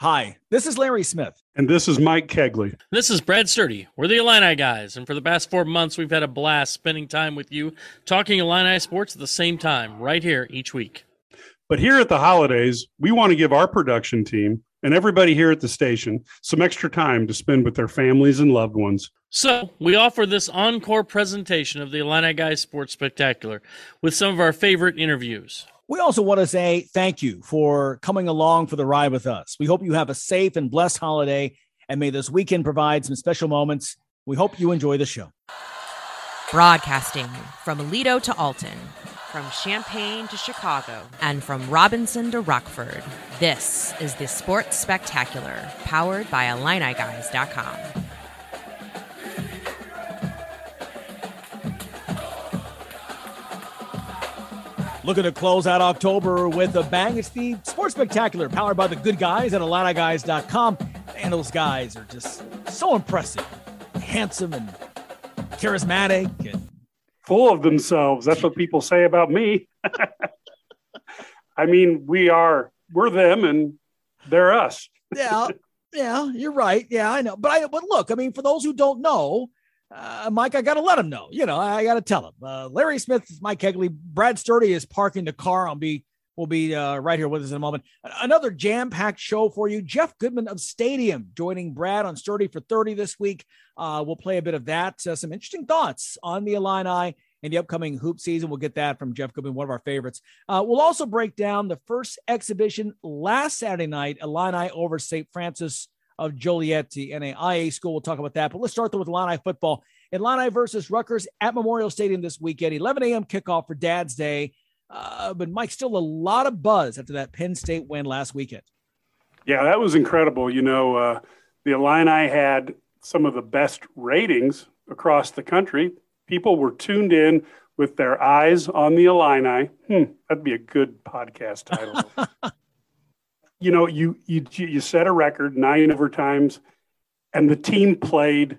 Hi, this is Larry Smith. And this is Mike Kegley. This is Brad Sturdy. We're the Illini guys. And for the past four months, we've had a blast spending time with you, talking Illini sports at the same time, right here each week. But here at the holidays, we want to give our production team and everybody here at the station some extra time to spend with their families and loved ones. So, we offer this encore presentation of the Illini Guys Sports Spectacular with some of our favorite interviews. We also want to say thank you for coming along for the ride with us. We hope you have a safe and blessed holiday, and may this weekend provide some special moments. We hope you enjoy the show. Broadcasting from Aledo to Alton, from Champaign to Chicago, and from Robinson to Rockford, this is the Sports Spectacular, powered by IlliniGuys.com. Looking to close out October with a bang. It's the Sports Spectacular, powered by the good guys at IlliniGuys.com. And those guys are just so impressive, handsome, and charismatic, and full of themselves. That's what people say about me. I mean, we are, we're them, and they're us. yeah, yeah, you're right. Yeah, I know. But I, but look, I mean, for those who don't know, uh, Mike, I got to let him know. You know, I got to tell him. Uh, Larry Smith Mike Kegley. Brad Sturdy is parking the car. I'll be will be uh, right here with us in a moment. Another jam packed show for you. Jeff Goodman of Stadium joining Brad on Sturdy for 30 this week. Uh, we'll play a bit of that. Uh, some interesting thoughts on the Illini and the upcoming hoop season. We'll get that from Jeff Goodman, one of our favorites. Uh, we'll also break down the first exhibition last Saturday night, Illini over St. Francis of Joliet, the NAIA school. We'll talk about that. But let's start though with Illini football. Illini versus Rutgers at Memorial Stadium this weekend, 11 a.m. kickoff for Dad's Day. Uh, but Mike, still a lot of buzz after that Penn State win last weekend. Yeah, that was incredible. You know, uh, the Illini had some of the best ratings across the country. People were tuned in with their eyes on the Illini. Hmm, that'd be a good podcast title. you know, you you you set a record nine overtimes, and the team played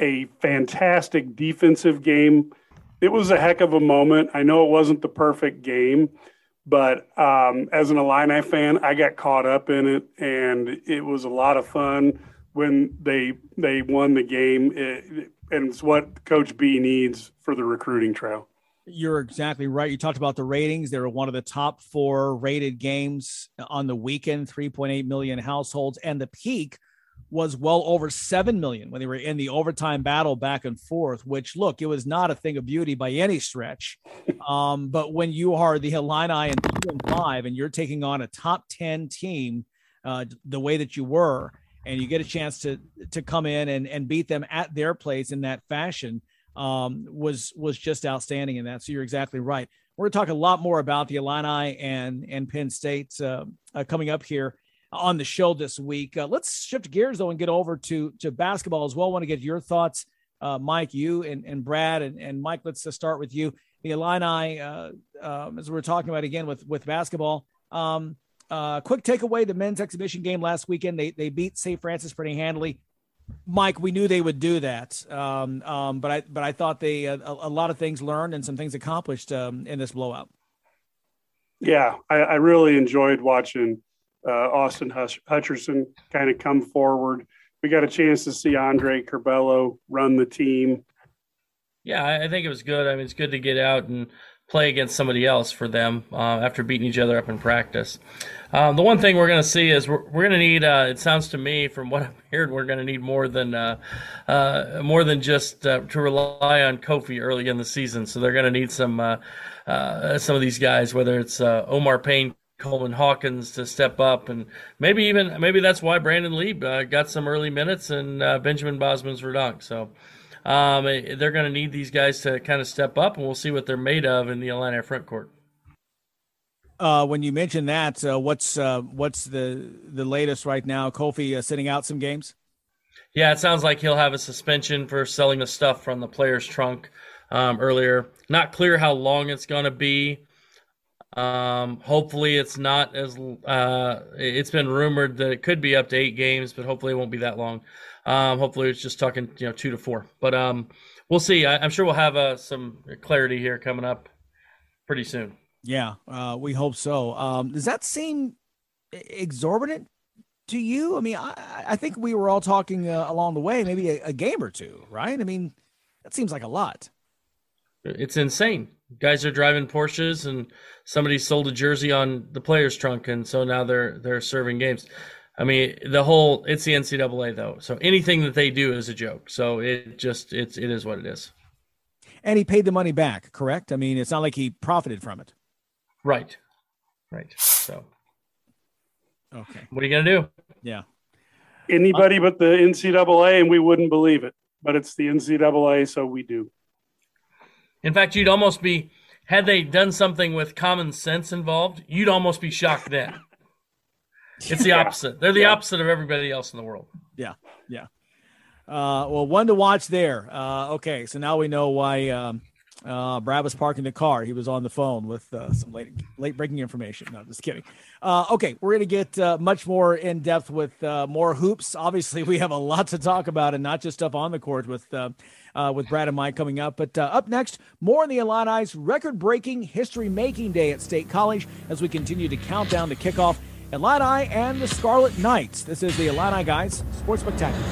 a fantastic defensive game. It was a heck of a moment. I know it wasn't the perfect game, but um, as an Illini fan, I got caught up in it, and it was a lot of fun when they they won the game. It, and it's what Coach B needs for the recruiting trail. You're exactly right. You talked about the ratings. They were one of the top four rated games on the weekend, 3.8 million households. And the peak was well over 7 million when they were in the overtime battle back and forth, which, look, it was not a thing of beauty by any stretch. Um, but when you are the Illini and two and five and you're taking on a top 10 team uh, the way that you were, and you get a chance to to come in and, and beat them at their place in that fashion – um, was was just outstanding in that. So you're exactly right. We're going to talk a lot more about the Illini and and Penn State uh, uh, coming up here on the show this week. Uh, let's shift gears though and get over to to basketball as well. I want to get your thoughts, uh, Mike, you and, and Brad and, and Mike. Let's start with you. The Illini, uh, um, as we are talking about again with with basketball. Um, uh quick takeaway: the men's exhibition game last weekend. They they beat St. Francis pretty handily. Mike, we knew they would do that, um, um, but I but I thought they uh, a, a, lot of things learned and some things accomplished um, in this blowout. Yeah, I, I really enjoyed watching uh, Austin Hush- Hutcherson kind of come forward. We got a chance to see Andre Curbelo run the team. Yeah, I think it was good. I mean, it's good to get out and play against somebody else for them uh, after beating each other up in practice. Um, the one thing we're going to see is we're, we're going to need. Uh, it sounds to me, from what I'm hearing, we're going to need more than uh, uh, more than just uh, to rely on Kofi early in the season. So they're going to need some uh, some of these guys, whether it's Omar Payne. Coleman Hawkins to step up, and maybe even maybe that's why Brandon Lieb got some early minutes and Benjamin Bosmans-Verdonk. So um, they're going to need these guys to kind of step up, and we'll see what they're made of in the Atlanta front court. Uh, when you mention that, uh, what's uh, what's the the latest right now? Kofi uh, sitting out some games. Yeah, it sounds like he'll have a suspension for selling the stuff from the player's trunk um, earlier. Not clear how long it's going to be. Um, hopefully, it's not as. Uh, it's been rumored that it could be up to eight games, but hopefully, it won't be that long. Um, hopefully, it's just talking you know two to four, but um, we'll see. I, am sure we'll have uh, some clarity here coming up pretty soon. Yeah, uh, we hope so. Um, does that seem exorbitant to you? I mean, I, I think we were all talking uh, along the way, maybe a, a game or two, right? I mean, that seems like a lot. It's insane. Guys are driving Porsches, and somebody sold a jersey on the player's trunk, and so now they're they're serving games. I mean, the whole it's the NCAA though, so anything that they do is a joke. So it just it's it is what it is. And he paid the money back, correct? I mean, it's not like he profited from it. Right, right. So okay, what are you gonna do? Yeah, Anybody but the NCAA, and we wouldn't believe it. But it's the NCAA, so we do. In fact, you'd almost be had they done something with common sense involved, you'd almost be shocked then. It's the opposite. They're the Yeah. opposite of everybody else in the world. yeah, yeah. Uh, well, one to watch there. Uh, okay, so now we know why um, uh, Brad was parking the car. He was on the phone with uh, some late late breaking information. No, just kidding. Uh, okay, we're gonna get uh, much more in depth with uh, more hoops. Obviously, we have a lot to talk about, and not just stuff on the court with uh, uh, with Brad and Mike coming up. But uh, up next, more on the Illini's record breaking history making day at State College as we continue to count down the kickoff. Illini and the Scarlet Knights. This is the Illini Guys Sports Spectacular.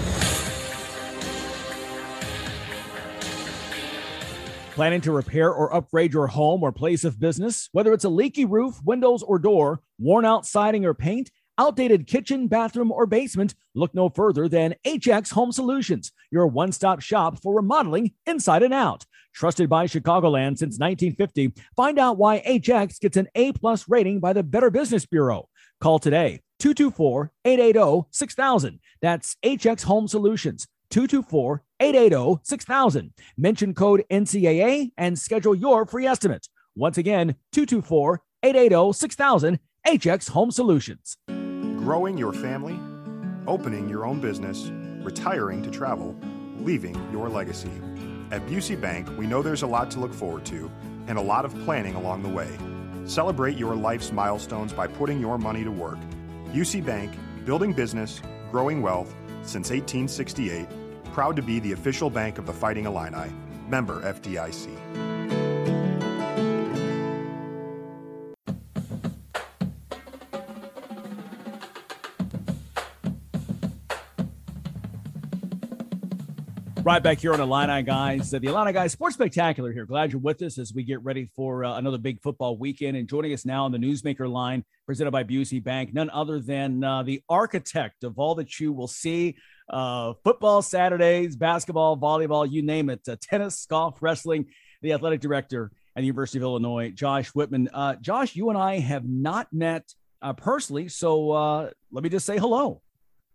Planning to repair or upgrade your home or place of business? Whether it's a leaky roof, windows, or door, worn out siding or paint, outdated kitchen, bathroom, or basement, look no further than HX Home Solutions, your one stop shop for remodeling inside and out. Trusted by Chicagoland since 1950, find out why HX gets an A plus rating by the Better Business Bureau. Call today 224 880 6000. That's HX Home Solutions 224 880 6000. Mention code NCAA and schedule your free estimate. Once again, 224 880 6000. HX Home Solutions. Growing your family, opening your own business, retiring to travel, leaving your legacy. At Busey Bank, we know there's a lot to look forward to and a lot of planning along the way. Celebrate your life's milestones by putting your money to work. Busey Bank, building business, growing wealth since 1868. Proud to be the official bank of the Fighting Illini. Member FDIC. Right back here on Illini Guys, the Illini Guys Sports Spectacular here. Glad you're with us as we get ready for uh, another big football weekend. And joining us now on the Newsmaker line, presented by Busey Bank, none other than uh, the architect of all that you will see uh, football Saturdays, basketball, volleyball, you name it, uh, tennis, golf, wrestling, the athletic director at the University of Illinois, Josh Whitman. Uh, Josh, you and I have not met uh, personally, so let me just say hello.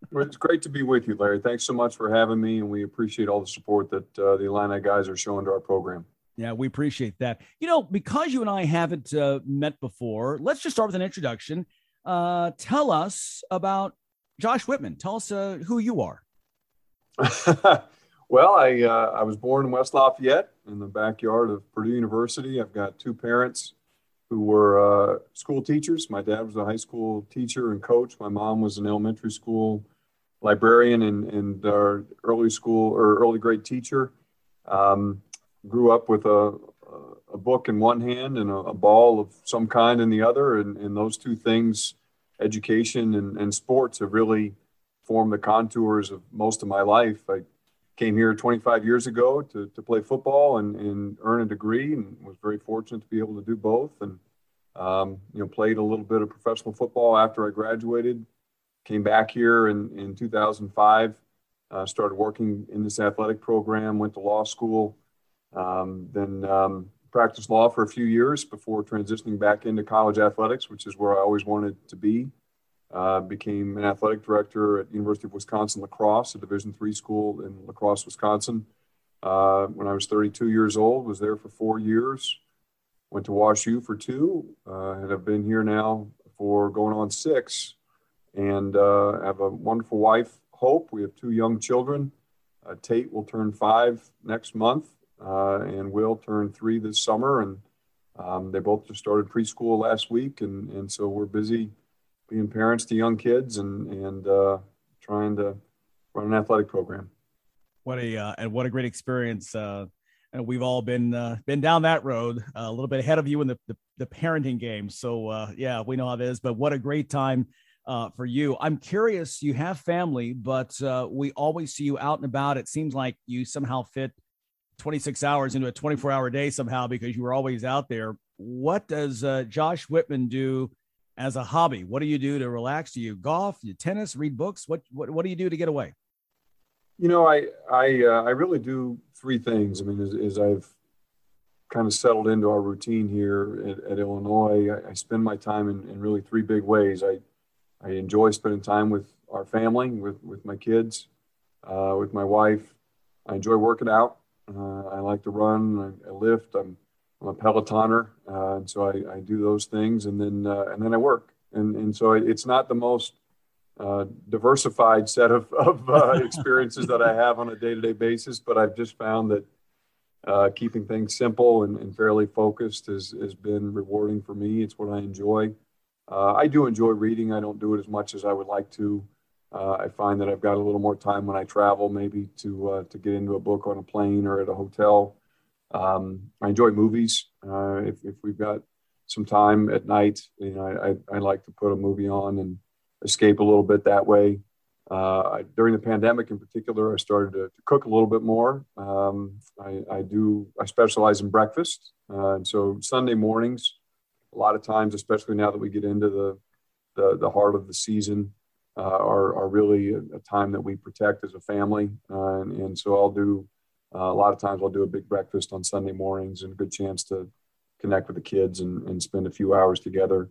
Well, it's great to be with you, Larry. Thanks so much for having me, and we appreciate all the support that uh, the Illini guys are showing to our program. Yeah, we appreciate that. You know, because you and I haven't uh, met before, let's just start with an introduction. Uh, tell us about Josh Whitman. Tell us uh, who you are. well, I uh, I was born in West Lafayette in the backyard of Purdue University. I've got two parents who were uh, school teachers. My dad was a high school teacher and coach. My mom was an elementary school librarian and, and our early school or early grade teacher. Um, grew up with a, a book in one hand and a, a, ball of some kind in the other. And, and those two things, education and, and sports, have really formed the contours of most of my life. I came here 25 years ago to, to play football and, and earn a degree and was very fortunate to be able to do both. And, um, you know, played a little bit of professional football after I graduated, came back here in, in 2005, uh, started working in this athletic program, went to law school, um, then um, practiced law for a few years before transitioning back into college athletics, which is where I always wanted to be. Uh, became an athletic director at University of Wisconsin La Crosse, a Division three school in La Crosse, Wisconsin. Uh, when I was 32 years old, was there for four years. Went to Wash U for two, uh, and have been here now for going on six. And uh, have a wonderful wife, Hope. We have two young children. Uh, Tate will turn five next month, uh, and Will turn three this summer. And um, they both just started preschool last week, and and so we're busy being parents to young kids and and uh, trying to run an athletic program. What a uh, and what a great experience! Uh, and we've all been uh, been down that road uh, a little bit ahead of you in the the, the parenting game. So uh, yeah, we know how it is. But what a great time uh, for you. I'm curious. You have family, but uh, we always see you out and about. It seems like you somehow fit 26 hours into a 24 hour day somehow because you were always out there. What does uh, Josh Whitman do as a hobby? What do you do to relax? Do you golf? Do you tennis? Read books? What what what do you do to get away? You know, I I uh, I really do three things. I mean, as, as, I've kind of settled into our routine here at, at Illinois, I, I, spend my time in, in, really three big ways. I I enjoy spending time with our family, with with my kids, uh, with my wife. I enjoy working out. Uh, I like to run. I, I lift. I'm I'm a Pelotoner, uh, and so I, I, do those things, and then uh, and then I work, and and so it's not the most uh, diversified set of, of uh, experiences that I have on a day to day basis, but I've just found that uh, keeping things simple and, and, fairly focused has has been rewarding for me. It's what I enjoy. Uh, I do enjoy reading. I don't do it as much as I would like to. I find that I've got a little more time when I travel, maybe to to get into a book on a plane or at a hotel. Um, I enjoy movies. Uh, if, if we've got some time at night, you know, I, I, like to put a movie on and escape a little bit that way. Uh, I, during the pandemic, in particular, I started to, to cook a little bit more. Um, I, I, do. I specialize in breakfast, uh, and so Sunday mornings, a lot of times, especially now that we get into the the, the heart of the season, uh, are, are really a, a, time that we protect as a family. Uh, and, and, so I'll do uh, a lot of times I'll do a big breakfast on Sunday mornings and a good chance to connect with the kids and, and spend a few hours together.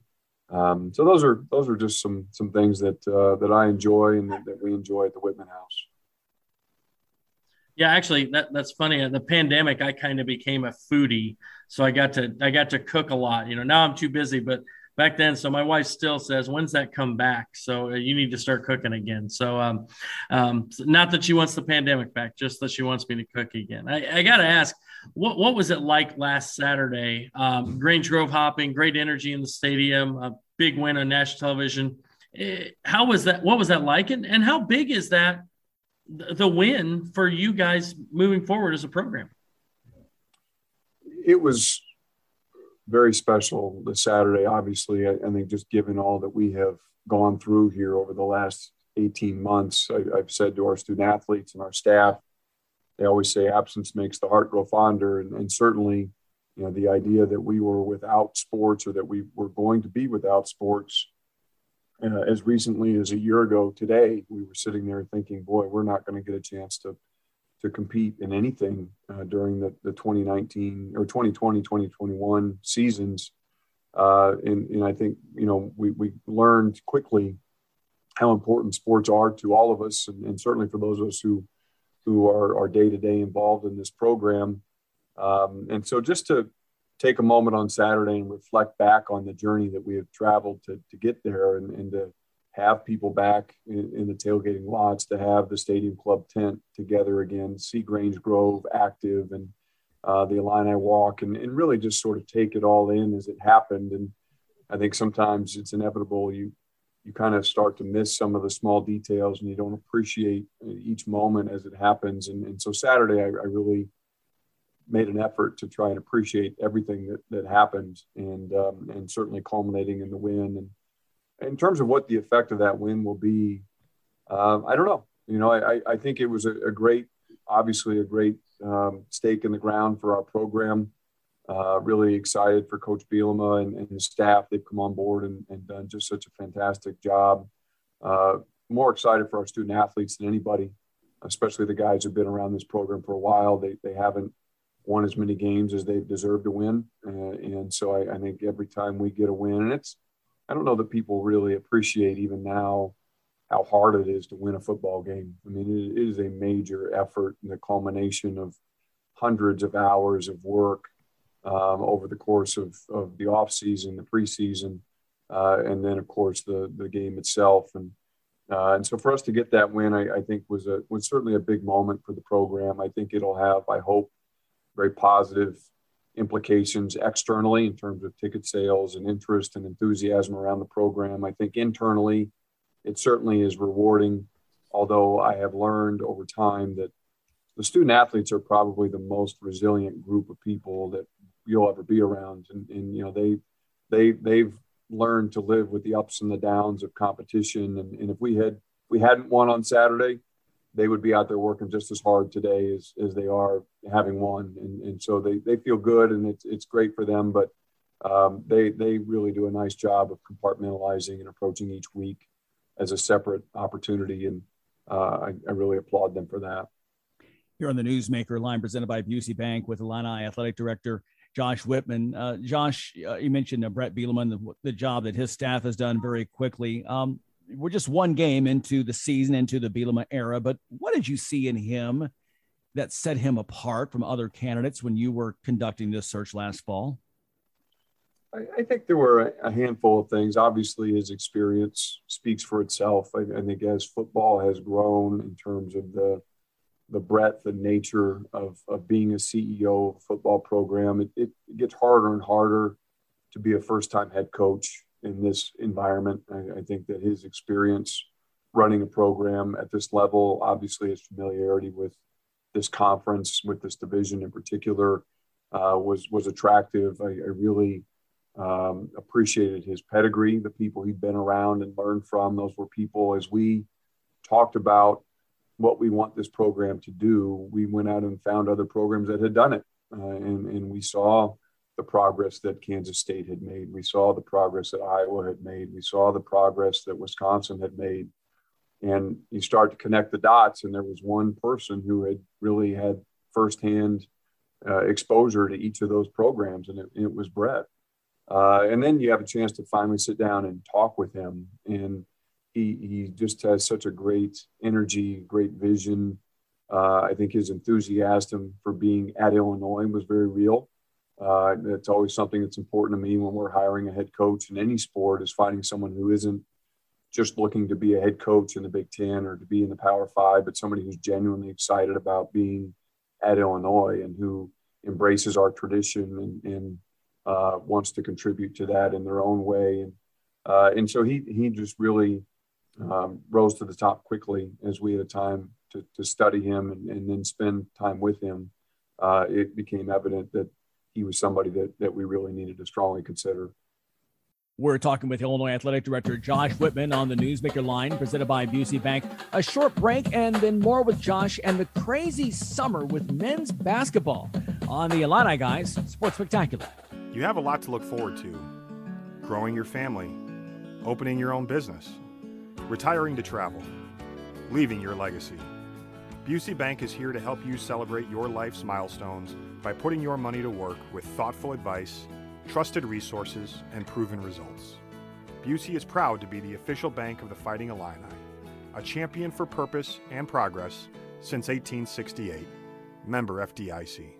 Um, so those are those are just some some things that uh, that I enjoy and that, that, we enjoy at the Whitman House. Yeah, actually, that, that's funny. The pandemic, I kind of became a foodie, so I got to I got to cook a lot. You know, now I'm too busy, but back then. So my wife still says, "When's that come back?" So uh, you need to start cooking again. So, um, um, not that she wants the pandemic back, just that she wants me to cook again. I, I got to ask, what what was it like last Saturday? Um, Grange Grove hopping, great energy in the stadium, a big win on national television. Eh, how was that? What was that like? And and how big is that? The win for you guys moving forward as a program. It was very special this Saturday. Obviously, I, I, think just given all that we have gone through here over the last 18 months, I, have said to our student athletes and our staff, they always say absence makes the heart grow fonder, and, and certainly, you know, the idea that we were without sports or that we were going to be without sports. Uh, as recently as a year ago today, we were sitting there thinking, boy, we're not going to get a chance to to compete in anything uh, during the, the 2019 or 2020 2021 seasons. Uh, and, and i think you know we, we learned quickly how important sports are to all of us and, and certainly for those of us who who are, are day-to-day involved in this program. Um, and so just to take a moment on saturday and reflect back on the journey that we have traveled to, to get there and, and to have people back in, in, the tailgating lots, to have the Stadium Club tent together again, see Grange Grove active and uh, the Illini walk, and, and really just sort of take it all in as it happened. And I think sometimes it's inevitable you you kind of start to miss some of the small details and you don't appreciate each moment as it happens. And, and so Saturday, I, I really made an effort to try and appreciate everything that, that happened and um, and certainly culminating in the win and in terms of what the effect of that win will be, uh, I don't know. You know, I, I think it was a, a great, obviously a great um, stake in the ground for our program. Uh, really excited for Coach Bielema and, and his staff. They've come on board and, and done just such a fantastic job. Uh, more excited for our student athletes than anybody, especially the guys who've been around this program for a while. They, they haven't won as many games as they deserve to win. Uh, and so I, I think every time we get a win, and it's, I don't know that people really appreciate even now how hard it is to win a football game. I mean, it is a major effort and the culmination of hundreds of hours of work um, over the course of, of the off season, the preseason, uh, and then of course the the game itself. And uh, and so for us to get that win, I, I, think was a was certainly a big moment for the program. I think it'll have, I hope, very positive implications externally in terms of ticket sales and interest and enthusiasm around the program. I think internally, it certainly is rewarding. Although I have learned over time that the student athletes are probably the most resilient group of people that you'll ever be around, and, and you know they they they've learned to live with the ups and the downs of competition. And, and if we had we hadn't won on Saturday, they would be out there working just as hard today as, as they are having won. And, and so they, they feel good and it's, it's great for them, but um, they, they really do a nice job of compartmentalizing and approaching each week as a separate opportunity. And uh, I, I really applaud them for that. Here on the Newsmaker line presented by Busey Bank with Illini Athletic Director Josh Whitman. Uh, Josh, uh, you mentioned uh, Bret Bielema, the, the, job that his staff has done very quickly. Um, we're just one game into the season, into the Bielema era, but what did you see in him that set him apart from other candidates when you were conducting this search last fall? I, I think there were a handful of things. Obviously, his experience speaks for itself. I, I think as football has grown in terms of the the breadth and nature of, of being a CEO of a football program. It, it gets harder and harder to be a first time head coach in this environment. I, I, think that his experience running a program at this level, obviously his familiarity with this conference, with this division in particular, uh, was was attractive. I, I really um, appreciated his pedigree, the people he'd been around and learned from. Those were people, as we talked about what we want this program to do, we went out and found other programs that had done it. Uh, and, and we saw the progress that Kansas State had made. We saw the progress that Iowa had made. We saw the progress that Wisconsin had made. And you start to connect the dots, and there was one person who had really had firsthand uh, exposure to each of those programs, and it, it was Bret. Uh, and then you have a chance to finally sit down and talk with him. And he, he just has such a great energy, great vision. Uh, I think his enthusiasm for being at Illinois was very real. Uh, that's always something that's important to me when we're hiring a head coach in any sport is finding someone who isn't just looking to be a head coach in the Big Ten or to be in the Power Five, but somebody who's genuinely excited about being at Illinois and who embraces our tradition and, and uh, wants to contribute to that in their own way. And uh, and so he he just really um, rose to the top quickly as we had a time to, to study him and, and then spend time with him. Uh, it became evident that he was somebody that, that we really needed to strongly consider. We're talking with Illinois Athletic Director Josh Whitman on the Newsmaker line, presented by Busey Bank. A short break and then more with Josh and the crazy summer with men's basketball on the Illini Guys Sports Spectacular. You have a lot to look forward to growing your family, opening your own business retiring to travel, leaving your legacy. Busey Bank is here to help you celebrate your life's milestones by putting your money to work with thoughtful advice, trusted resources, and proven results. Busey is proud to be the official bank of the Fighting Illini, a champion for purpose and progress since 1868. Member FDIC.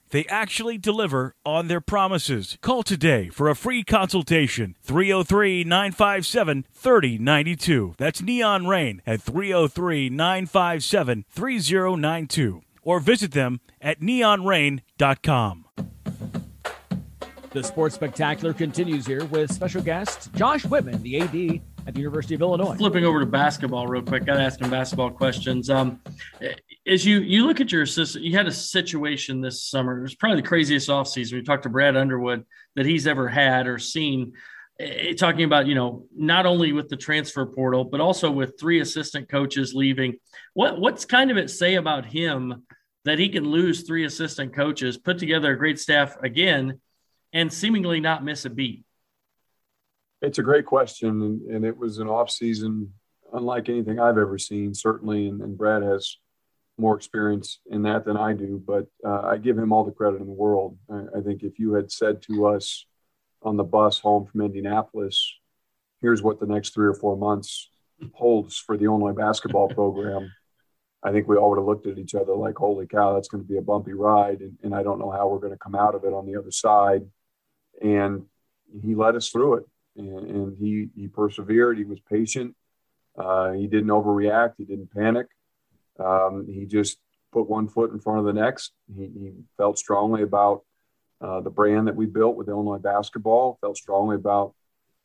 They actually deliver on their promises. Call today for a free consultation 303 957 3092. That's Neon Rain at 303 957 3092. Or visit them at neonrain.com. The Sports Spectacular continues here with special guest Josh Whitman, the AD at the University of Illinois. Flipping over to basketball real quick, got to ask him basketball questions. Um, as you you look at your assistant, you had a situation this summer. It was probably the craziest offseason. We talked to Brad Underwood that he's ever had or seen. Eh, talking about you know not only with the transfer portal but also with three assistant coaches leaving. What what's kind of it say about him that he can lose three assistant coaches, put together a great staff again, and seemingly not miss a beat? It's a great question, and, and it was an off season unlike anything I've ever seen. Certainly, and, and Brad has more experience in that than I do, but uh, I give him all the credit in the world. I, I, think if you had said to us on the bus home from Indianapolis, here's what the next three or four months holds for the Illinois basketball program, I think we all would have looked at each other like, holy cow, that's going to be a bumpy ride. And, and I don't know how we're going to come out of it on the other side. And he led us through it. And, and he, he persevered. He was patient. Uh, he didn't overreact. He didn't panic. Um, he just put one foot in front of the next. He, he felt strongly about uh, the brand that we built with Illinois basketball, felt strongly about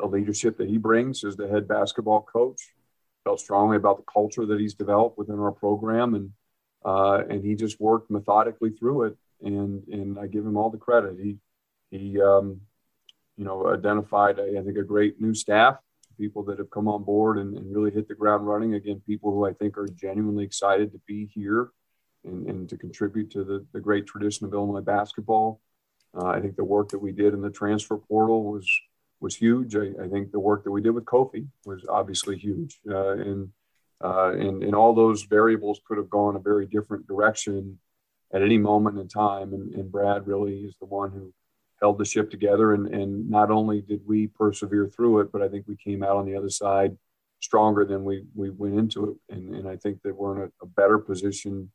the leadership that he brings as the head basketball coach, felt strongly about the culture that he's developed within our program. And, uh, and he just worked methodically through it. And, and I give him all the credit. He, he, um, you know, identified, I think, a great new staff, people that have come on board and, and really hit the ground running. Again, people who I think are genuinely excited to be here and, and to contribute to the, the great tradition of Illinois basketball. Uh, I think the work that we did in the transfer portal was was huge. I, I, think the work that we did with Kofi was obviously huge, uh, and, uh, and and all those variables could have gone a very different direction at any moment in time. And, and Brad really is the one who held the ship together. And, and not only did we persevere through it, but I think we came out on the other side stronger than we, we went into it. And, and I think that we're in a, a better position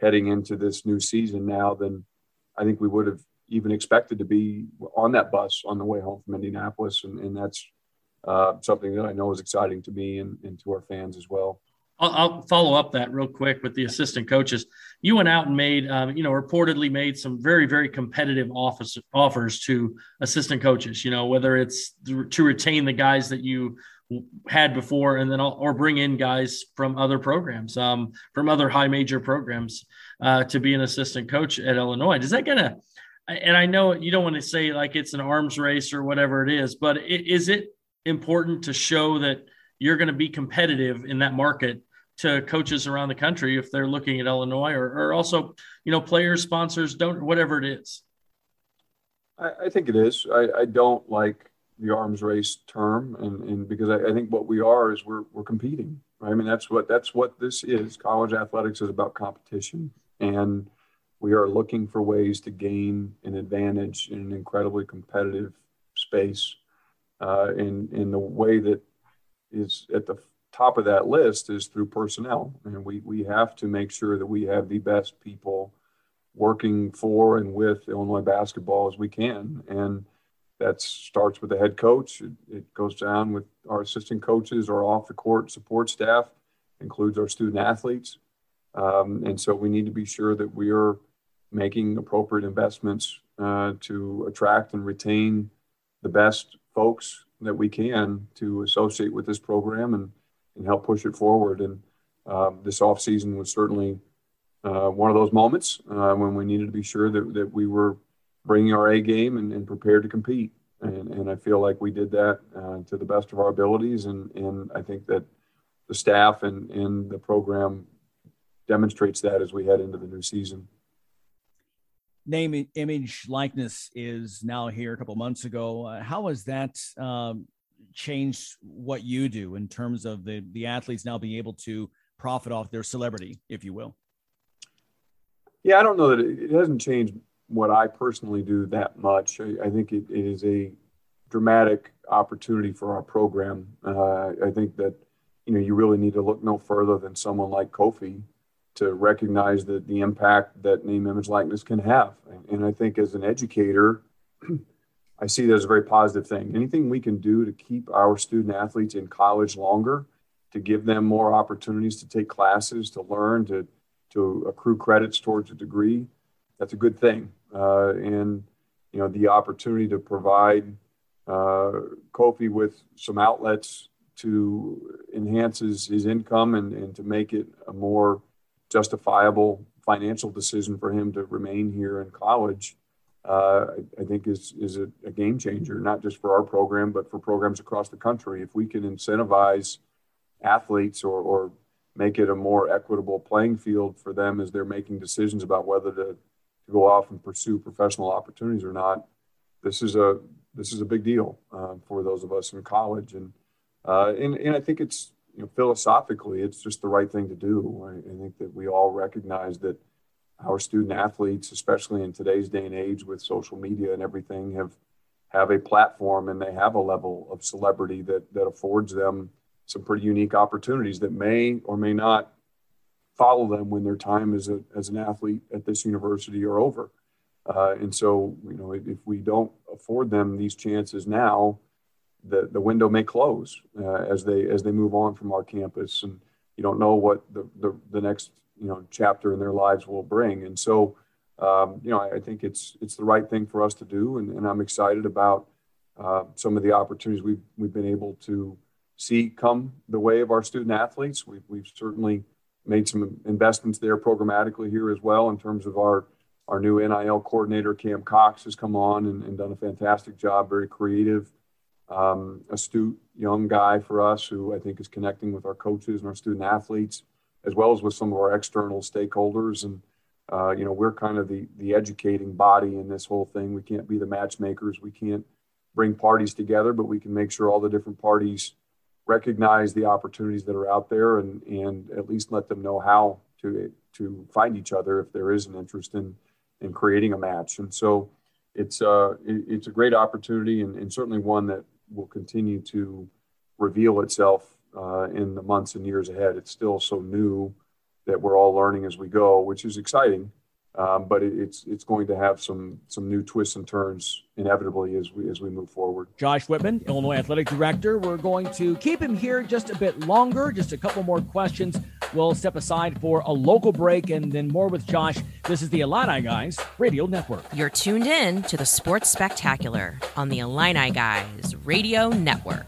heading into this new season now than I think we would have even expected to be on that bus on the way home from Indianapolis. And, and that's uh, something that I know is exciting to me and, and to our fans as well. I'll, I'll, follow up that real quick with the assistant coaches. You went out and made, um, you know, reportedly made some very, very competitive office, offers to assistant coaches. You know, whether it's to retain the guys that you had before, and then or bring in guys from other programs, um, from other high major programs, uh, to be an assistant coach at Illinois. Does that of and I know you don't want to say like it's an arms race or whatever it is, but is it important to show that you're going to be competitive in that market to coaches around the country if they're looking at Illinois or, or also, you know, players, sponsors, don't whatever it is? I, I think it is. I, I, don't like the arms race term, and, and because I, I, think what we are is we're we're competing. Right? I mean, that's what that's what this is. College athletics is about competition, and we are looking for ways to gain an advantage in an incredibly competitive space. Uh, and, and the way that is at the top of that list is through personnel. And we, we have to make sure that we have the best people working for and with Illinois basketball as we can. And that starts with the head coach. It, it goes down with our assistant coaches, our off the court support staff, includes our student athletes. Um, and so we need to be sure that we are making appropriate investments uh, to attract and retain the best folks that we can to associate with this program and, and help push it forward. And uh, this offseason was certainly uh, one of those moments uh, when we needed to be sure that, that we were bringing our A game and, and prepared to compete. And, and I feel like we did that uh, to the best of our abilities. And, and I think that the staff and, and the program demonstrates that as we head into the new season name image likeness is now here a couple months ago uh, how has that um, changed what you do in terms of the the athletes now being able to profit off their celebrity if you will? Yeah i don't know that it, it hasn't changed what i personally do that much. I, I think it, it is a dramatic opportunity for our program. Uh, i think that you know you really need to look no further than someone like kofi to recognize that the impact that name, image, likeness can have. And I think as an educator, I see that as a very positive thing. Anything we can do to keep our student athletes in college longer, to give them more opportunities to take classes, to learn, to to accrue credits towards a degree, that's a good thing. Uh, and you know the opportunity to provide uh, Kofi with some outlets to enhance his, his income and, and to make it a more justifiable financial decision for him to remain here in college, uh, I, think is is a, a, game changer, not just for our program, but for programs across the country. If we can incentivize athletes or, or make it a more equitable playing field for them as they're making decisions about whether to, to go off and pursue professional opportunities or not, this is a this is a big deal uh, for those of us in college, and uh, and and I think it's you know, philosophically, it's just the right thing to do. I, I think that we all recognize that our student athletes, especially in today's day and age with social media and everything, have have a platform and they have a level of celebrity that that affords them some pretty unique opportunities that may or may not follow them when their time as a as an athlete at this university are over. Uh, and so, you know, if, if we don't afford them these chances now, the, the window may close uh, as they as they move on from our campus, and you don't know what the, the, the next you know chapter in their lives will bring. And so, um, you know, I, I, think it's it's the right thing for us to do, and, and I'm excited about uh, some of the opportunities we've we've been able to see come the way of our student athletes. We've we've certainly made some investments there programmatically here as well in terms of our our new NIL coordinator Cam Cox has come on and, and done a fantastic job, very creative, um, astute young guy for us who I think is connecting with our coaches and our student athletes, as well as with some of our external stakeholders. And uh, you know, we're kind of the the educating body in this whole thing. We can't be the matchmakers. We can't bring parties together, but we can make sure all the different parties recognize the opportunities that are out there and and at least let them know how to to find each other if there is an interest in in creating a match. And so it's uh it, it's a great opportunity and, and certainly one that will continue to reveal itself uh, in the months and years ahead. It's still so new that we're all learning as we go, which is exciting. Um, but it, it's it's going to have some some new twists and turns inevitably as we as we move forward. Josh Whitman, Illinois Athletic Director. We're going to keep him here just a bit longer, just a couple more questions. We'll step aside for a local break and then more with Josh. This is the Illini Guys Radio Network. You're tuned in to the Sports Spectacular on the Illini Guys Radio Network.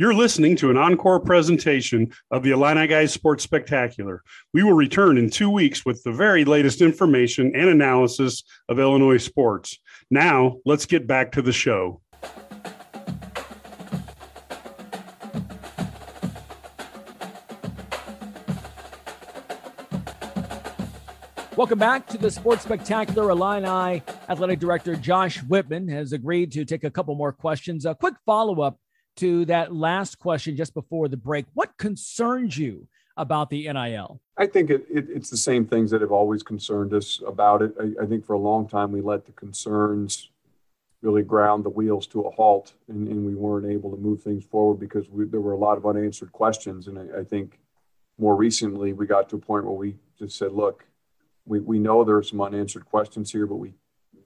You're listening to an encore presentation of the Illini Guys Sports Spectacular. We will return in two weeks with the very latest information and analysis of Illinois sports. Now, let's get back to the show. Welcome back to the Sports Spectacular. Illini Athletic Director Josh Whitman has agreed to take a couple more questions. A quick follow up to that last question just before the break. What concerns you about the NIL? I think it, it, it's the same things that have always concerned us about it. I, I, think for a long time we let the concerns really ground the wheels to a halt and, and we weren't able to move things forward because we, there were a lot of unanswered questions. And I, I, think more recently we got to a point where we just said, look, we, we know there are some unanswered questions here, but we,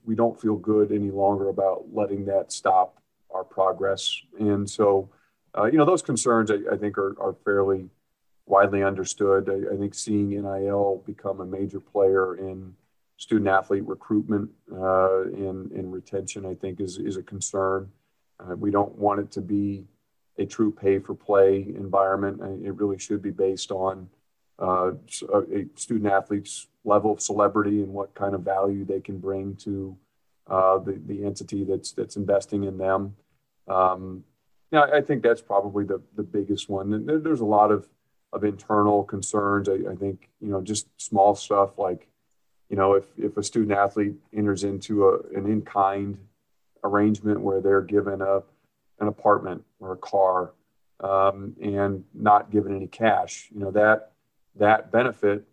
we don't feel good any longer about letting that stop our progress. And so, uh, you know, those concerns I, I, think are, are fairly widely understood. I, I, think seeing NIL become a major player in student athlete recruitment uh, and, and retention, I think, is, is a concern. Uh, we don't want it to be a true pay for play environment. It really should be based on uh, a student athlete's level of celebrity and what kind of value they can bring to uh, the, the entity that's, that's investing in them. Um, yeah, I think that's probably the, the biggest one. And there's a lot of, of internal concerns. I, I think, you know, just small stuff like, you know, if, if a student athlete enters into a, an in kind arrangement where they're given a, an apartment or a car um, and not given any cash, you know, that, that benefit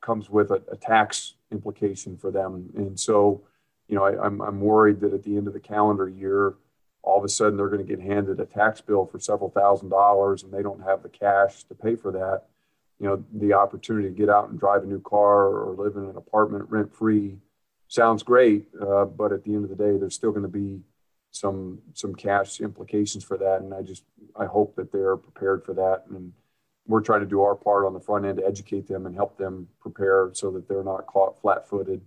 comes with a, a tax implication for them. And so, you know, I, I'm, I'm worried that at the end of the calendar year, all of a sudden they're going to get handed a tax bill for several thousand dollars and they don't have the cash to pay for that. You know the opportunity to get out and drive a new car or live in an apartment rent free sounds great uh, but at the end of the day there's still going to be some some cash implications for that. And i just i hope that they're prepared for that. And we're trying to do our part on the front end to educate them and help them prepare so that they're not caught flat-footed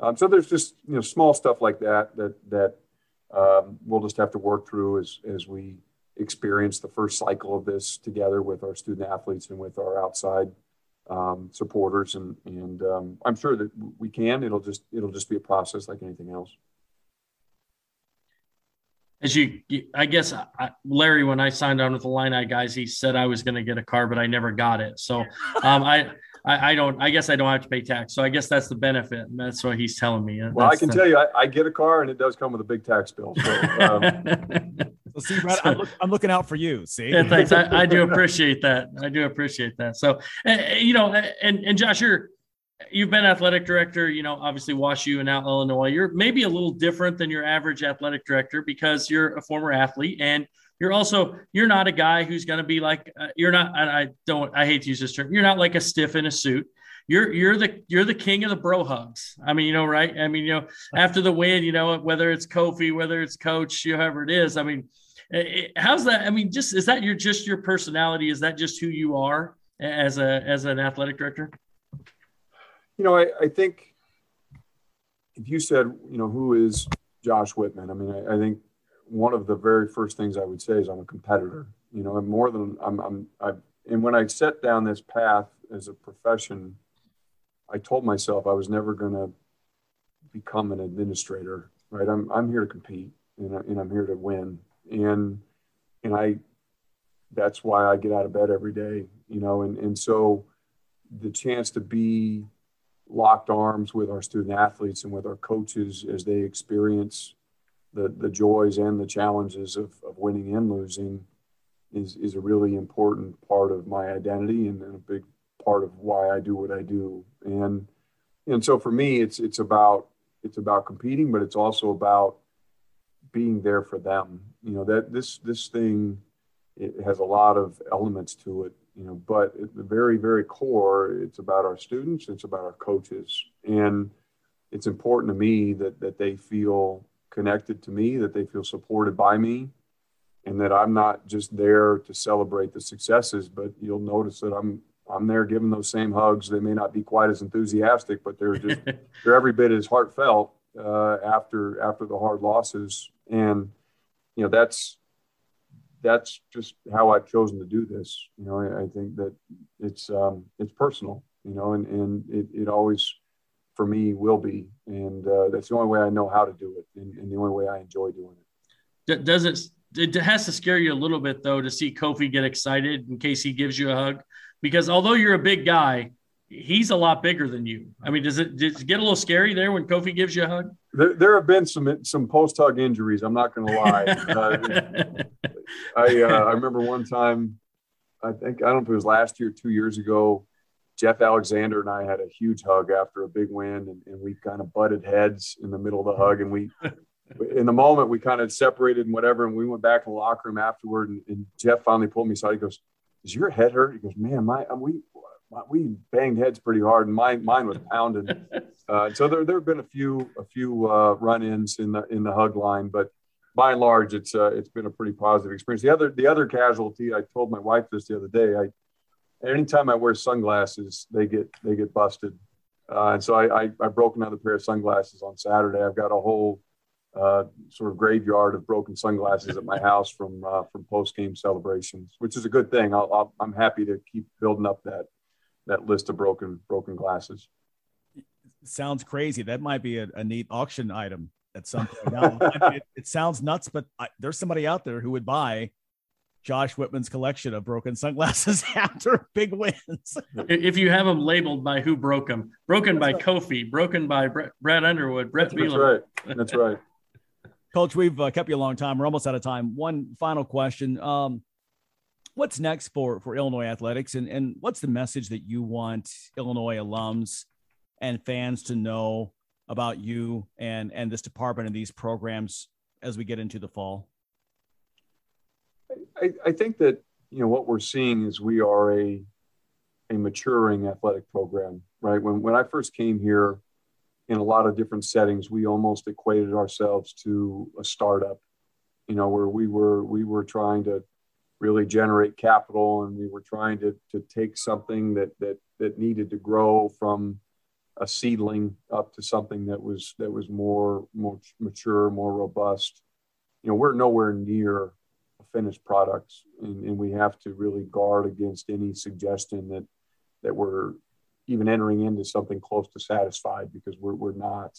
um, so there's just you know small stuff like that that that um, we'll just have to work through as, as we experience the first cycle of this together with our student athletes and with our outside um, supporters. And, and um, I'm sure that we can, it'll just, it'll just be a process like anything else. As you, I guess, I, Larry, when I signed on with the Illini guys, he said I was going to get a car, but I never got it. So um, I, I, I, don't. I guess I don't have to pay tax. So I guess that's the benefit. And that's what he's telling me. Well, I can the, tell you, I, I, get a car, and it does come with a big tax bill. So, um, so see, Brad, I'm, look, I'm, looking out for you. See, yeah, thanks. I, I, do appreciate that. I do appreciate that. So, uh, you know, and and Josh, you're you've been athletic director. You know, obviously Wash WashU and now Illinois. You're maybe a little different than your average athletic director because you're a former athlete and you're also you're not a guy who's going to be like uh, you're not. I don't. I hate to use this term. You're not like a stiff in a suit. you're you're the you're the king of the bro hugs. I mean, you know, right? I mean, you know, after the win, you know, whether it's Kofi, whether it's Coach, whoever it is. I mean, it, how's that? I mean, just is that your just your personality? Is that just who you are as a as an athletic director? You know, I, I think if you said, you know, who is Josh Whitman? I mean, I, I think one of the very first things I would say is I'm a competitor. You know, I'm more than I'm. I'm. I and when I set down this path as a profession, I told myself I was never going to become an administrator. Right? I'm. I'm here to compete, and, I, and I'm here to win. And and I. That's why I get out of bed every day. You know, and and so the chance to be locked arms with our student athletes and with our coaches as they experience the, the joys and the challenges of, of winning and losing is, is a really important part of my identity and, and a big part of why I do what I do. And, and so for me, it's, it's about, it's about competing, but it's also about being there for them. You know, that this, this thing, it has a lot of elements to it, you know, but at the very, very core, it's about our students, it's about our coaches. And it's important to me that, that they feel connected to me, that they feel supported by me, and that I'm not just there to celebrate the successes, but you'll notice that I'm I'm there giving those same hugs. They may not be quite as enthusiastic, but they're just they're every bit as heartfelt uh, after after the hard losses, and you know that's that's just how I've chosen to do this. You know, I, I think that it's um, it's personal. You know, and and it, it always for me will be, and uh, that's the only way I know how to do it, and, and the only way I enjoy doing it. Does it? It has to scare you a little bit though to see Kofi get excited in case he gives you a hug, because although you're a big guy, he's a lot bigger than you. I mean, does it, does it get a little scary there when Kofi gives you a hug? There, there have been some some post hug injuries. I'm not going to lie. uh, I uh, I remember one time, I think I don't know if it was last year, two years ago. Jeff Alexander and I had a huge hug after a big win, and, and we kind of butted heads in the middle of the hug. And we, in the moment, we kind of separated and whatever. And we went back in the locker room afterward, and, and Jeff finally pulled me aside. He goes, "Is your head hurt?" He goes, "Man, my we we banged heads pretty hard, and mine mine was pounding." Uh, so there there have been a few a few uh, run-ins in the in the hug line, but by and large, it's uh, it's been a pretty positive experience. The other the other casualty, I told my wife this the other day. I anytime I wear sunglasses, they get they get busted. Uh, and so I, I, I broke another pair of sunglasses on Saturday. I've got a whole uh, sort of graveyard of broken sunglasses at my house from uh, from post game celebrations, which is a good thing. i am happy to keep building up that that list of broken broken glasses. Sounds crazy. That might be a, a neat auction item at some point. Now, it, it, sounds nuts, but I, there's somebody out there who would buy Josh Whitman's collection of broken sunglasses after big wins. if you have them labeled by who broke them, broken That's by right. Kofi, broken by Bret, Brad Underwood, Bret That's, right. That's right. Coach, we've uh, kept you a long time. We're almost out of time. One final question. Um, what's next for, for Illinois athletics and, and what's the message that you want Illinois alums and fans to know about you and, and this department and these programs as we get into the fall? I, I think that you know what we're seeing is we are a a maturing athletic program, right? When when I first came here, in a lot of different settings, we almost equated ourselves to a startup, you know, where we were we were trying to really generate capital and we were trying to to take something that that that needed to grow from a seedling up to something that was that was more more mature, more robust. You know, we're nowhere near finished products, and, and we have to really guard against any suggestion that that we're even entering into something close to satisfied because we're we're not.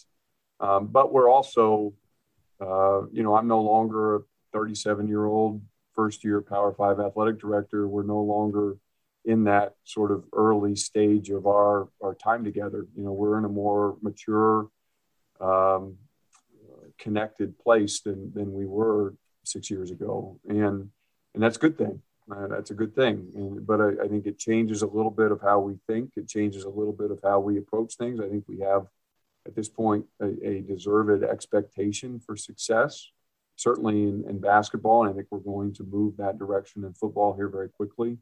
Um, but we're also, uh, you know, I'm no longer a 37 year old first year Power Five athletic director. We're no longer in that sort of early stage of our our time together. You know, we're in a more mature, um, connected place than than we were six years ago, and and that's a good thing. Uh, that's a good thing. And, but I, I, think it changes a little bit of how we think. It changes a little bit of how we approach things. I think we have at this point a, a deserved expectation for success, certainly in, in, basketball, and I think we're going to move that direction in football here very quickly.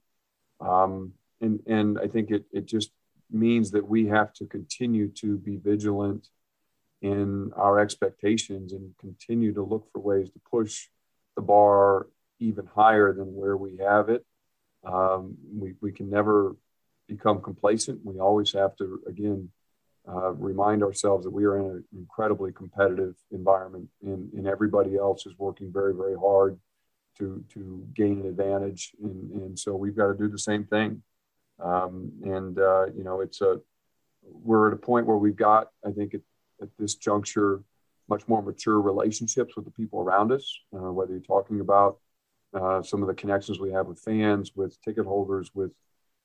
Um, and and I think it it just means that we have to continue to be vigilant in our expectations and continue to look for ways to push the bar even higher than where we have it. Um, we, we can never become complacent. We always have to, again, uh, remind ourselves that we are in an incredibly competitive environment and, and everybody else is working very, very hard to, to gain an advantage. And, and so we've got to do the same thing. Um, and, uh, you know, it's a, we're at a point where we've got, I think at, at this juncture, much more mature relationships with the people around us, uh, whether you're talking about uh, some of the connections we have with fans, with ticket holders, with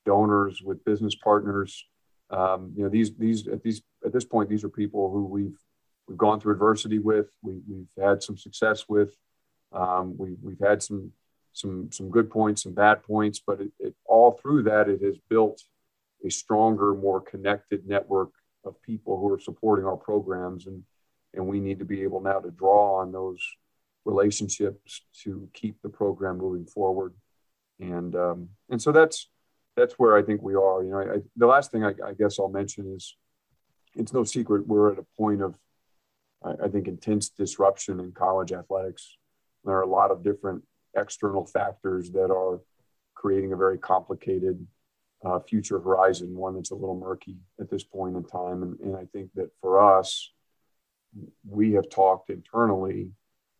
donors, with business partners. Um, you know, these these at these at this point, these are people who we've we've gone through adversity with. We, have had some success with. Um, we, we've had some some some good points, some bad points, but it, it, all through that, it has built a stronger, more connected network of people who are supporting our programs, and and we need to be able now to draw on those relationships to keep the program moving forward, and um, and so that's that's where I think we are. You know, I, the last thing I, I, guess I'll mention is it's no secret we're at a point of I, I think intense disruption in college athletics. There are a lot of different external factors that are creating a very complicated uh, future horizon, one that's a little murky at this point in time. And, and I think that for us, we have talked internally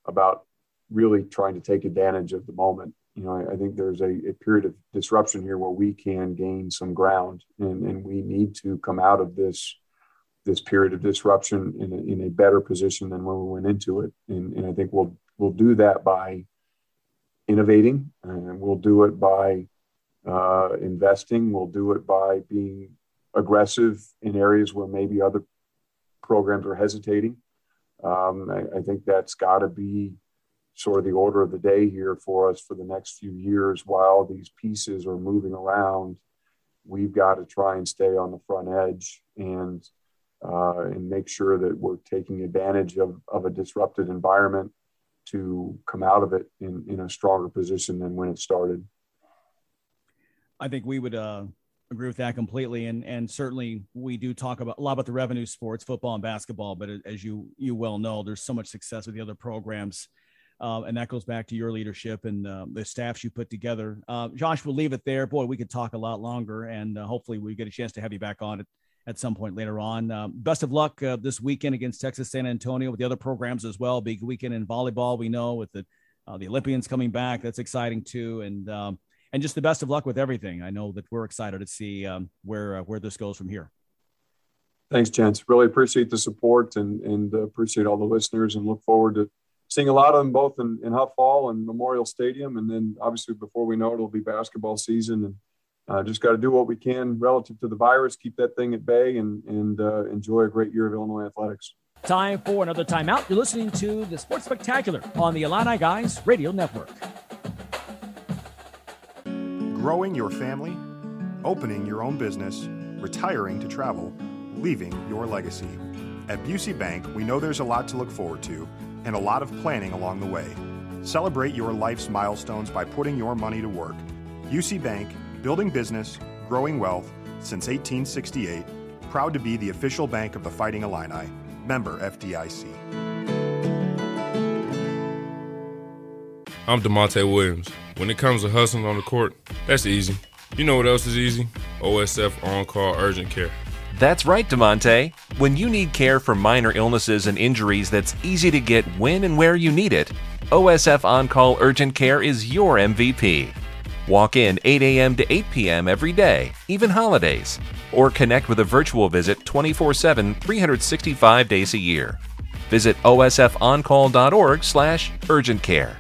about really trying to take advantage of the moment. You know, I, I think there's a, a, period of disruption here where we can gain some ground, and, and we need to come out of this this period of disruption in a, in a better position than when we went into it. And, and I think we'll we'll do that by innovating, and we'll do it by uh, investing. We'll do it by being aggressive in areas where maybe other programs are hesitating. Um, I, I, think that's got to be sort of the order of the day here for us for the next few years while these pieces are moving around. We've got to try and stay on the front edge and uh, and make sure that we're taking advantage of, of a disrupted environment to come out of it in, in a stronger position than when it started. I think we would uh, agree with that completely, and and certainly we do talk about a lot about the revenue sports, football and basketball. But as you you well know, there's so much success with the other programs, uh, and that goes back to your leadership and uh, the staffs you put together. Uh, Josh, we'll leave it there. Boy, we could talk a lot longer, and uh, hopefully we get a chance to have you back on it at some point later on. Um, best of luck uh, this weekend against Texas San Antonio with the other programs as well. Big weekend in volleyball, we know with the uh, the Olympians coming back. That's exciting too, and um, and just the best of luck with everything. I know that we're excited to see um, where uh, where this goes from here. Thanks, Chance. Really appreciate the support and and uh, appreciate all the listeners, and look forward to seeing a lot of them both in, in Huff Hall and Memorial Stadium, and then obviously before we know it, it'll be basketball season and uh, just got to do what we can relative to the virus, keep that thing at bay, and and uh, enjoy a great year of Illinois athletics. Time for another timeout. You're listening to the Sports Spectacular on the Illini Guys Radio Network. Growing your family, opening your own business, retiring to travel, leaving your legacy. At Busey Bank, we know there's a lot to look forward to and a lot of planning along the way. Celebrate your life's milestones by putting your money to work. Busey Bank building business, growing wealth since 1868. Proud to be the official bank of the Fighting Illini. Member FDIC. I'm Da'Monte Williams. When it comes to hustling on the court, that's easy. You know what else is easy? OSF On Call Urgent Care. That's right, Da'Monte. When you need care for minor illnesses and injuries that's easy to get when and where you need it, OSF On Call Urgent Care is your MVP. Walk in 8 a.m. to 8 p.m. every day, even holidays, or connect with a virtual visit 24 7, 365 days a year. Visit osfoncall.org slash urgent care.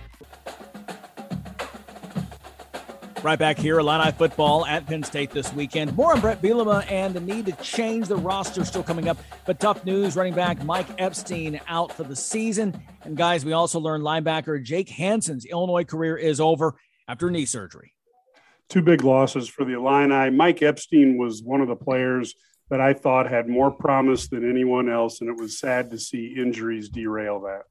Right back here, Illini football at Penn State this weekend. More on Bret Bielema and the need to change the roster still coming up. But tough news, running back Mike Epstein out for the season. And guys, we also learned linebacker Jake Hansen's Illinois career is over after knee surgery two big losses for the Illini. Mike Epstein was one of the players that I thought had more promise than anyone else, and it was sad to see injuries derail that.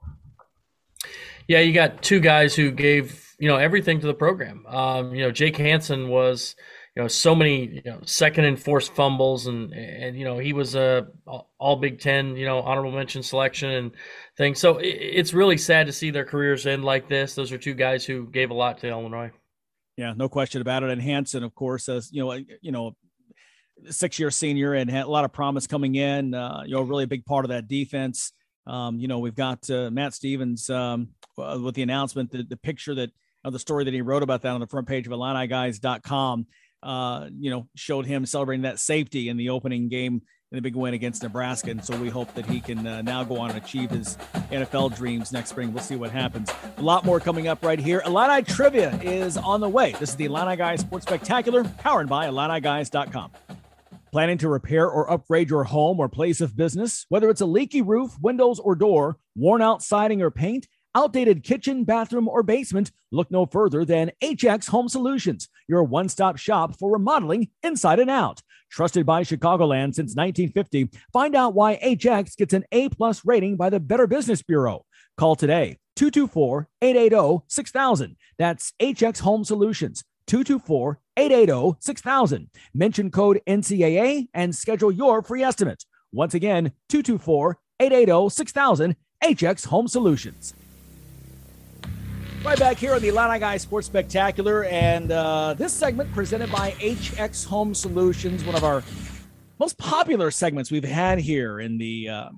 Yeah, you got two guys who gave you know everything to the program. Um, you know, Jake Hansen was you know, so many you know, second and forced fumbles, and and you know he was a all Big Ten, you know, honorable mention selection and things. So it, it's really sad to see their careers end like this. Those are two guys who gave a lot to Illinois. Yeah, no question about it. And Hansen, of course, as you know, you know, six year senior and had a lot of promise coming in. Uh, you know, really a big part of that defense. Um, you know, we've got uh, Matt Stevens um, uh, with the announcement, the, the picture that of the story that he wrote about that on the front page of IlliniGuys.com uh, you know, showed him celebrating that safety in the opening game in the big win against Nebraska. And so we hope that he can uh, now go on and achieve his NFL dreams next spring. We'll see what happens. A lot more coming up right here. Illini Trivia is on the way. This is the Illini Guys Sports Spectacular, powered by IlliniGuys.com. Planning to repair or upgrade your home or place of business? Whether it's a leaky roof, windows, or door, worn out siding or paint, outdated kitchen, bathroom, or basement, look no further than HX Home Solutions, your one stop shop for remodeling inside and out. Trusted by Chicagoland since 1950, find out why HX gets an A plus rating by the Better Business Bureau. Call today 224 880 6000. That's HX Home Solutions. 224 880 6000. Mention code NCAA and schedule your free estimate. Once again, 224 880 6000. HX Home Solutions. Right back here on the Illini Guy Sports Spectacular, and uh, this segment presented by HX Home Solutions, one of our most popular segments we've had here in the uh,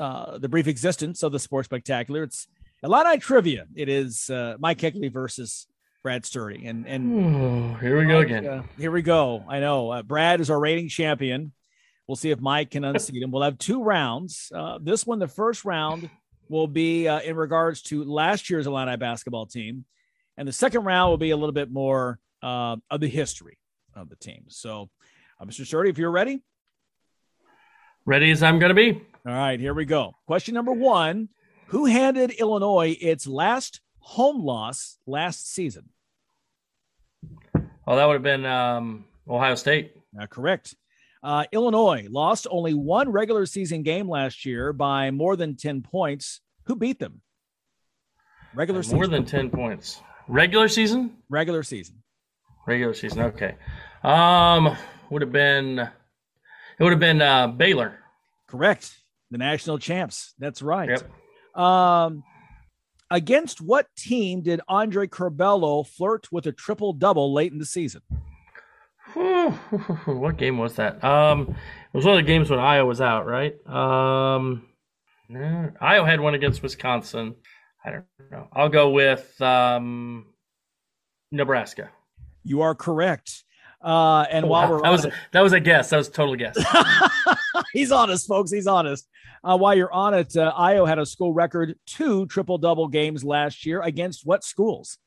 uh, the brief existence of the Sports Spectacular. It's Illini Trivia. It is uh, Mike Kegley versus Brad Sturdy, and and Ooh, here we go Mike, again. uh, here we go. I know uh, Brad is our rating champion. We'll see if Mike can unseat him. We'll have two rounds. Uh, this one, the first round, will be uh, in regards to last year's Illini basketball team, and the second round will be a little bit more uh, of the history of the team. So, uh, Mr. Sturdy, if you're ready, Ready as I'm going to be. all right, here we go. Question number one: Who handed Illinois its last home loss last season? Oh, that would have been um, Ohio State. Uh, correct. Uh, Illinois lost only one regular season game last year by more than 10 points. Who beat them? Regular season. More than 10 points. Regular season? regular season. Regular season. Okay. Um, would have been, it would have been uh, Baylor. Correct. The national champs. That's right. Yep. Um, against what team did Andre Curbelo flirt with a triple double late in the season? what game was that? Um, it was one of the games when Ayo was out, right? Um, no, Ayo had one against Wisconsin. I don't know. I'll go with um, Nebraska. You are correct. Uh, and while we're that was it- that was a guess. That was a total guess. he's honest, folks. He's honest. Uh, while you're on it, uh, Ayo had a school record two triple double games last year against what schools?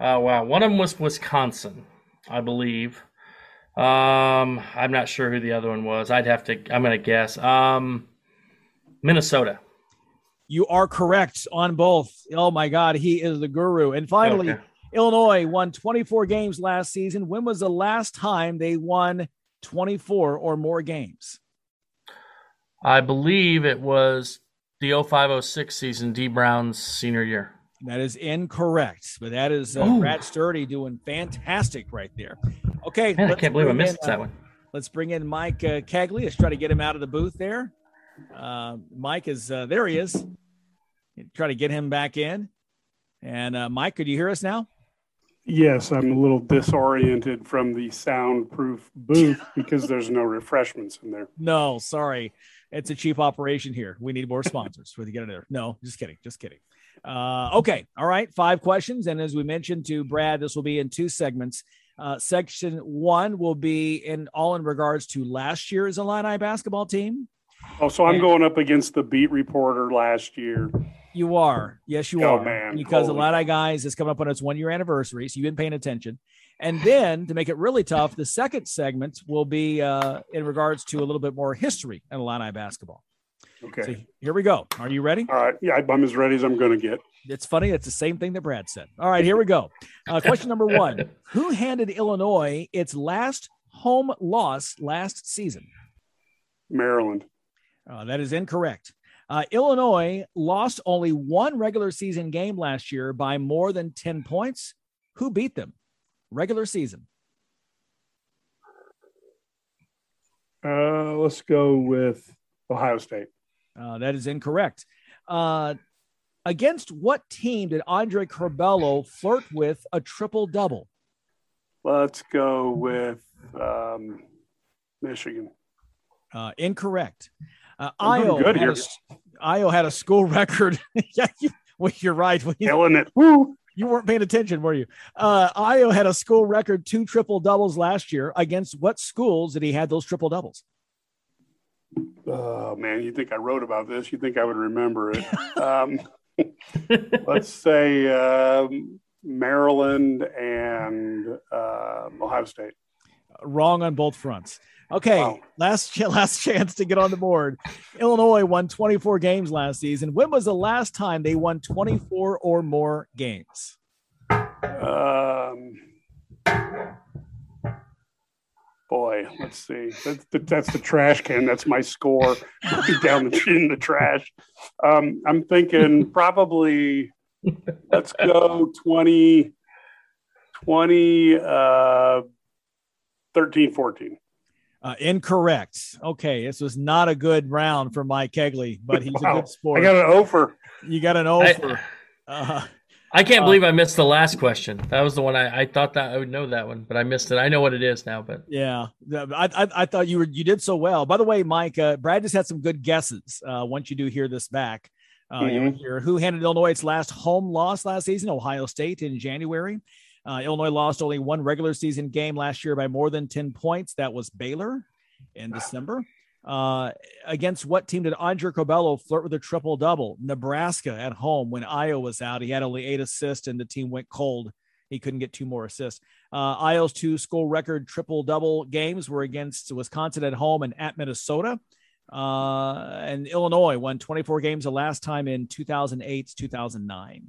Oh wow, one of them was Wisconsin, I believe. Um, I'm not sure who the other one was. I'd have to. I'm gonna guess. Um, Minnesota. You are correct on both. Oh my God, he is the guru. And finally, Okay. Illinois won 24 games last season. When was the last time they won 24 or more games? I believe it was the 0506 season, Dee Brown's senior year. That is incorrect, but that is uh, Ooh. Brad Sturdy doing fantastic right there. Okay, Man, I let's can't believe I bring missed in, that uh, one. Let's bring in Mike uh, Cagley. Let's try to get him out of the booth there. Uh, Mike is uh, there. He is. Try to get him back in. And uh, Mike, could you hear us now? Yes, I'm a little disoriented from the soundproof booth because there's no refreshments in there. No, sorry. It's a cheap operation here. We need more sponsors for to get in there. No, just kidding. Just kidding. Uh, okay. All right. Five questions. And as we mentioned to Brad, this will be in two segments. Uh, section one will be in all in regards to last year's Illini basketball team. Oh, so I'm going up against the beat reporter last year. You are. Yes, you Oh, are. man. Because Holy- Illini guys is coming up on its one year anniversary. So you've been paying attention. And then to make it really tough, the second segment will be uh, in regards to a little bit more history in Illini basketball. Okay. So here we go. Are you ready? All right. Yeah, I'm as ready as I'm going to get. It's funny. It's the same thing that Brad said. All right, here we go. Uh, question number one Who handed Illinois its last home loss last season? Maryland. Uh, that is incorrect. Uh, Illinois lost only one regular season game last year by more than 10 points. Who beat them? Regular season. Uh, let's go with Ohio State. Uh, that is incorrect. Uh, against what team did Andre Curbelo flirt with a triple double? Let's go with um, Michigan. Uh, incorrect. Uh, I'm Ayo, good had here. a, Ayo had a school record. yeah, you, well, you're right. Well, Killing it. Woo! you weren't paying attention, were you? Uh, Ayo had a school record two triple doubles last year. Against what schools did he have those triple doubles? Oh man, you think I wrote about this? You think I would remember it? um, let's say um, Maryland and um Ohio State. Wrong on both fronts. Okay, Wow. last last chance to get on the board. Illinois won 24 games last season. When was the last time they won 24 or more games? Um, boy, let's see. That's the, that's the trash can. That's my score down the in the trash. Um, I'm thinking probably. Let's go 20, 20, uh, 13, 14. Uh, incorrect. Okay, this was not a good round for Mike Kegley, but he's a good sport. I got an offer. you got an I- over. Uh, I can't Uh, believe I missed the last question. That was the one I, I thought that I would know that one, but I missed it. I know what it is now, but yeah, I, I I thought you were you did so well. By the way, Mike, uh, Brad just had some good guesses. Uh, once you do hear this back, uh, you'll hear who handed Illinois its last home loss last season, Ohio State in January. Uh, Illinois lost only one regular season game last year by more than 10 points. That was Baylor in December. Uh, against what team did Andre Curbelo flirt with a triple double? Nebraska at home when Ayo was out. He had only eight assists and the team went cold. He couldn't get two more assists. Uh, Ayo's two school record triple double games were against Wisconsin at home and at Minnesota. Uh, and Illinois won 24 games the last time in 2008, 2009.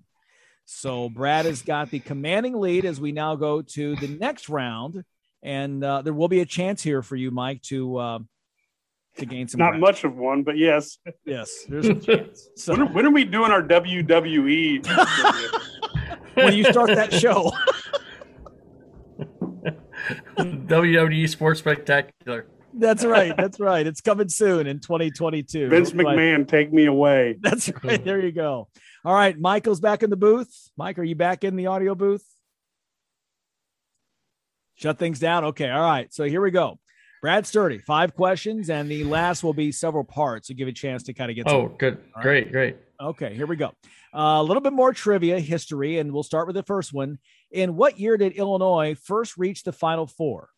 So Brad has got the commanding lead as we now go to the next round, and uh, there will be a chance here for you, Mike, to uh, to gain some. Not ground. much of one, but yes. Yes, there's a chance. So When are, when are we doing our? WWE? when you start that show, WWE Sports Spectacular. that's right. That's right. It's coming soon in 2022. Vince McMahon, take me away. That's right. There you go. All right, Michael's back in the booth. Mike, are you back in the audio booth? Shut things down. Okay. All right. So here we go. Brad Sturdy, five questions, and the last will be several parts to give you a chance to kind of get. Through. Oh, some- good. right. Great, great. Okay, here we go. Uh, a little bit more trivia history, and we'll start with the first one. In what year did Illinois first reach the Final Four?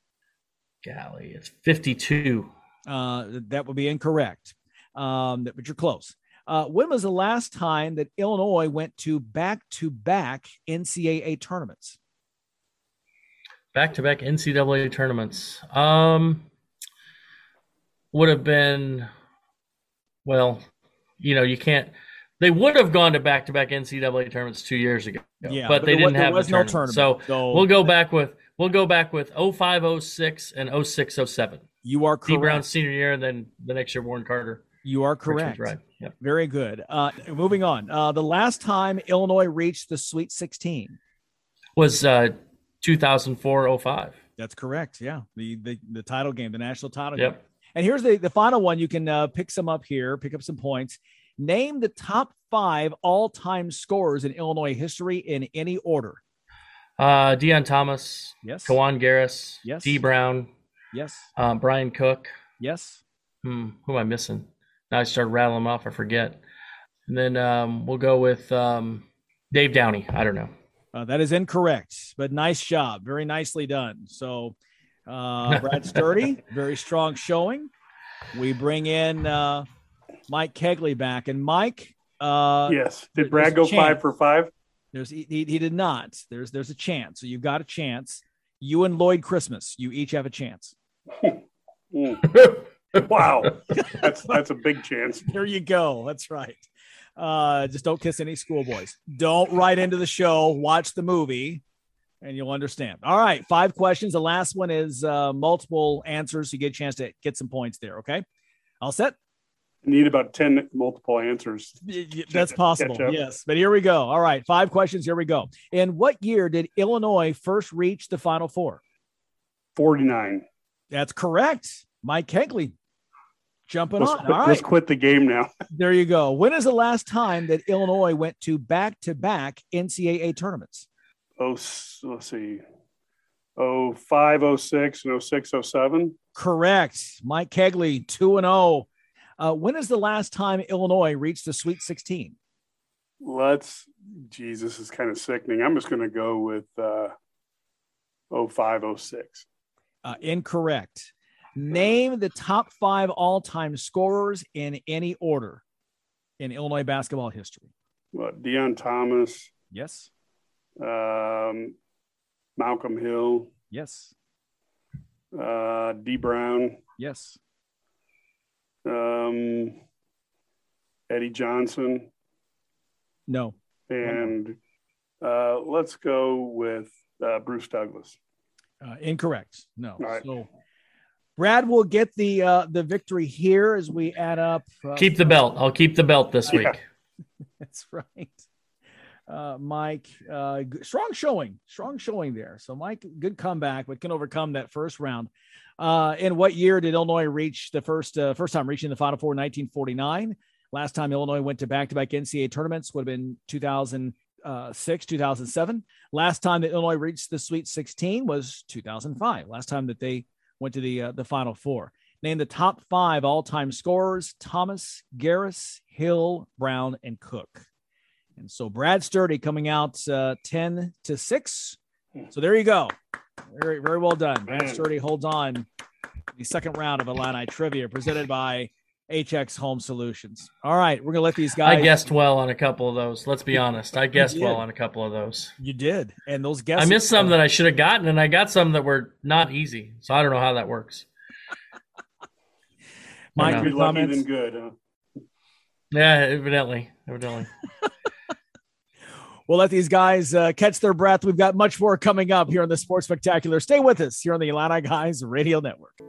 Golly, it's 52. Uh, that would be incorrect, um, but you're close. Uh, when was the last time that Illinois went to back-to-back NCAA tournaments? Back to back NCAA tournaments. Um, would have been, well, you know, you can't. They would have gone to back to back NCAA tournaments two years ago. Yeah, but, but they didn't there have was the no tournament. tournament, So, we'll go back with we'll go back with 05, 06, and 06, 07. You are Dee Brown senior year, and then the next year Warren Carter. You are correct. Drive. Yep. Very good. Uh, moving on. Uh, the last time Illinois reached the Sweet 16. Was uh 2004, 05. That's correct. Yeah, the the, the title game, the national title Yep. game. And here's the the final one. You can uh, pick some up here, pick up some points. Name the top five all time scorers in Illinois history in any order. Uh, Deon Thomas, Yes. Kiwane Garris, Yes. Dee Brown, Yes. uh, Brian Cook. Yes. Hmm, who am I missing? Now I start rattling them off. I forget. And then um, we'll go with um, Dave Downey. I don't know. Uh, that is incorrect, but nice job. Very nicely done. So, uh, Brad Sturdy, very strong showing. We bring in uh, Mike Kegley back. And Mike, uh, yes. Did Brad go chance. five for five? There's he, he he did not. There's there's a chance. So you've got a chance. You and Lloyd Christmas, you each have a chance. Mm. wow. That's that's a big chance. There you go. That's right. Uh, just don't kiss any schoolboys. Don't write into the show. Watch the movie, and you'll understand. All right, five questions. The last one is uh, multiple answers. You get a chance to get some points there. Okay, all set. Need about 10 multiple answers. That's possible. Yes, but here we go. All right, five questions. Here we go. In what year did Illinois first reach the Final Four? 49. That's correct. Mike Kegley jumping Let's on. quit, All right. let's quit the game now. There you go. When is the last time that Illinois went to back to back NCAA tournaments? Oh, let's see. Oh, five, oh, six, and oh, six, oh, seven. Correct. Mike Kegley, 2 and 0. Uh, when is the last time Illinois reached the Sweet 16? Let's, Jesus is kind of sickening. I'm just going to go with uh, oh, five, oh, six. Uh, incorrect. Name the top five all time scorers in any order in Illinois basketball history. What, Deon Thomas, Yes. Um, Malcolm Hill, Yes. uh, Dee Brown, Yes. um, Eddie Johnson, No. and uh, let's go with uh, Bruce Douglas. Uh, incorrect. No. All right. So Brad will get the uh, the victory here as we add up. Uh, Keep the belt. I'll keep the belt this week. Yeah. That's right. Uh, Mike, uh, strong showing, strong showing there. So, Mike, good comeback, but can overcome that first round. Uh, in what year did Illinois reach the first uh, first time reaching the Final Four? 1949. Last time Illinois went to back to back NCAA tournaments would have been 2006, 2007. Last time that Illinois reached the Sweet 16 was 2005. Last time that they went to the uh, the Final Four. Name the top five all time scorers: Thomas, Garris, Hill, Brown, and Cook. And so Brad Sturdy coming out uh, 10 to 6. So there you go. Very, very well done. Brad Sturdy holds on the second round of Illini trivia presented by HX Home Solutions. All right, we're gonna let these guys. I guessed well on a couple of those. Let's be honest. I guessed well on a couple of those. you did, and those guesses. I missed some that I should have gotten, and I got some that were not easy. So I don't know how that works. Mike, I Be your lucky than good. Huh? Yeah, evidently, evidently. We'll let these guys uh, catch their breath. We've got much more coming up here on the Sports Spectacular. Stay with us here on the Illini Guys Radio Network.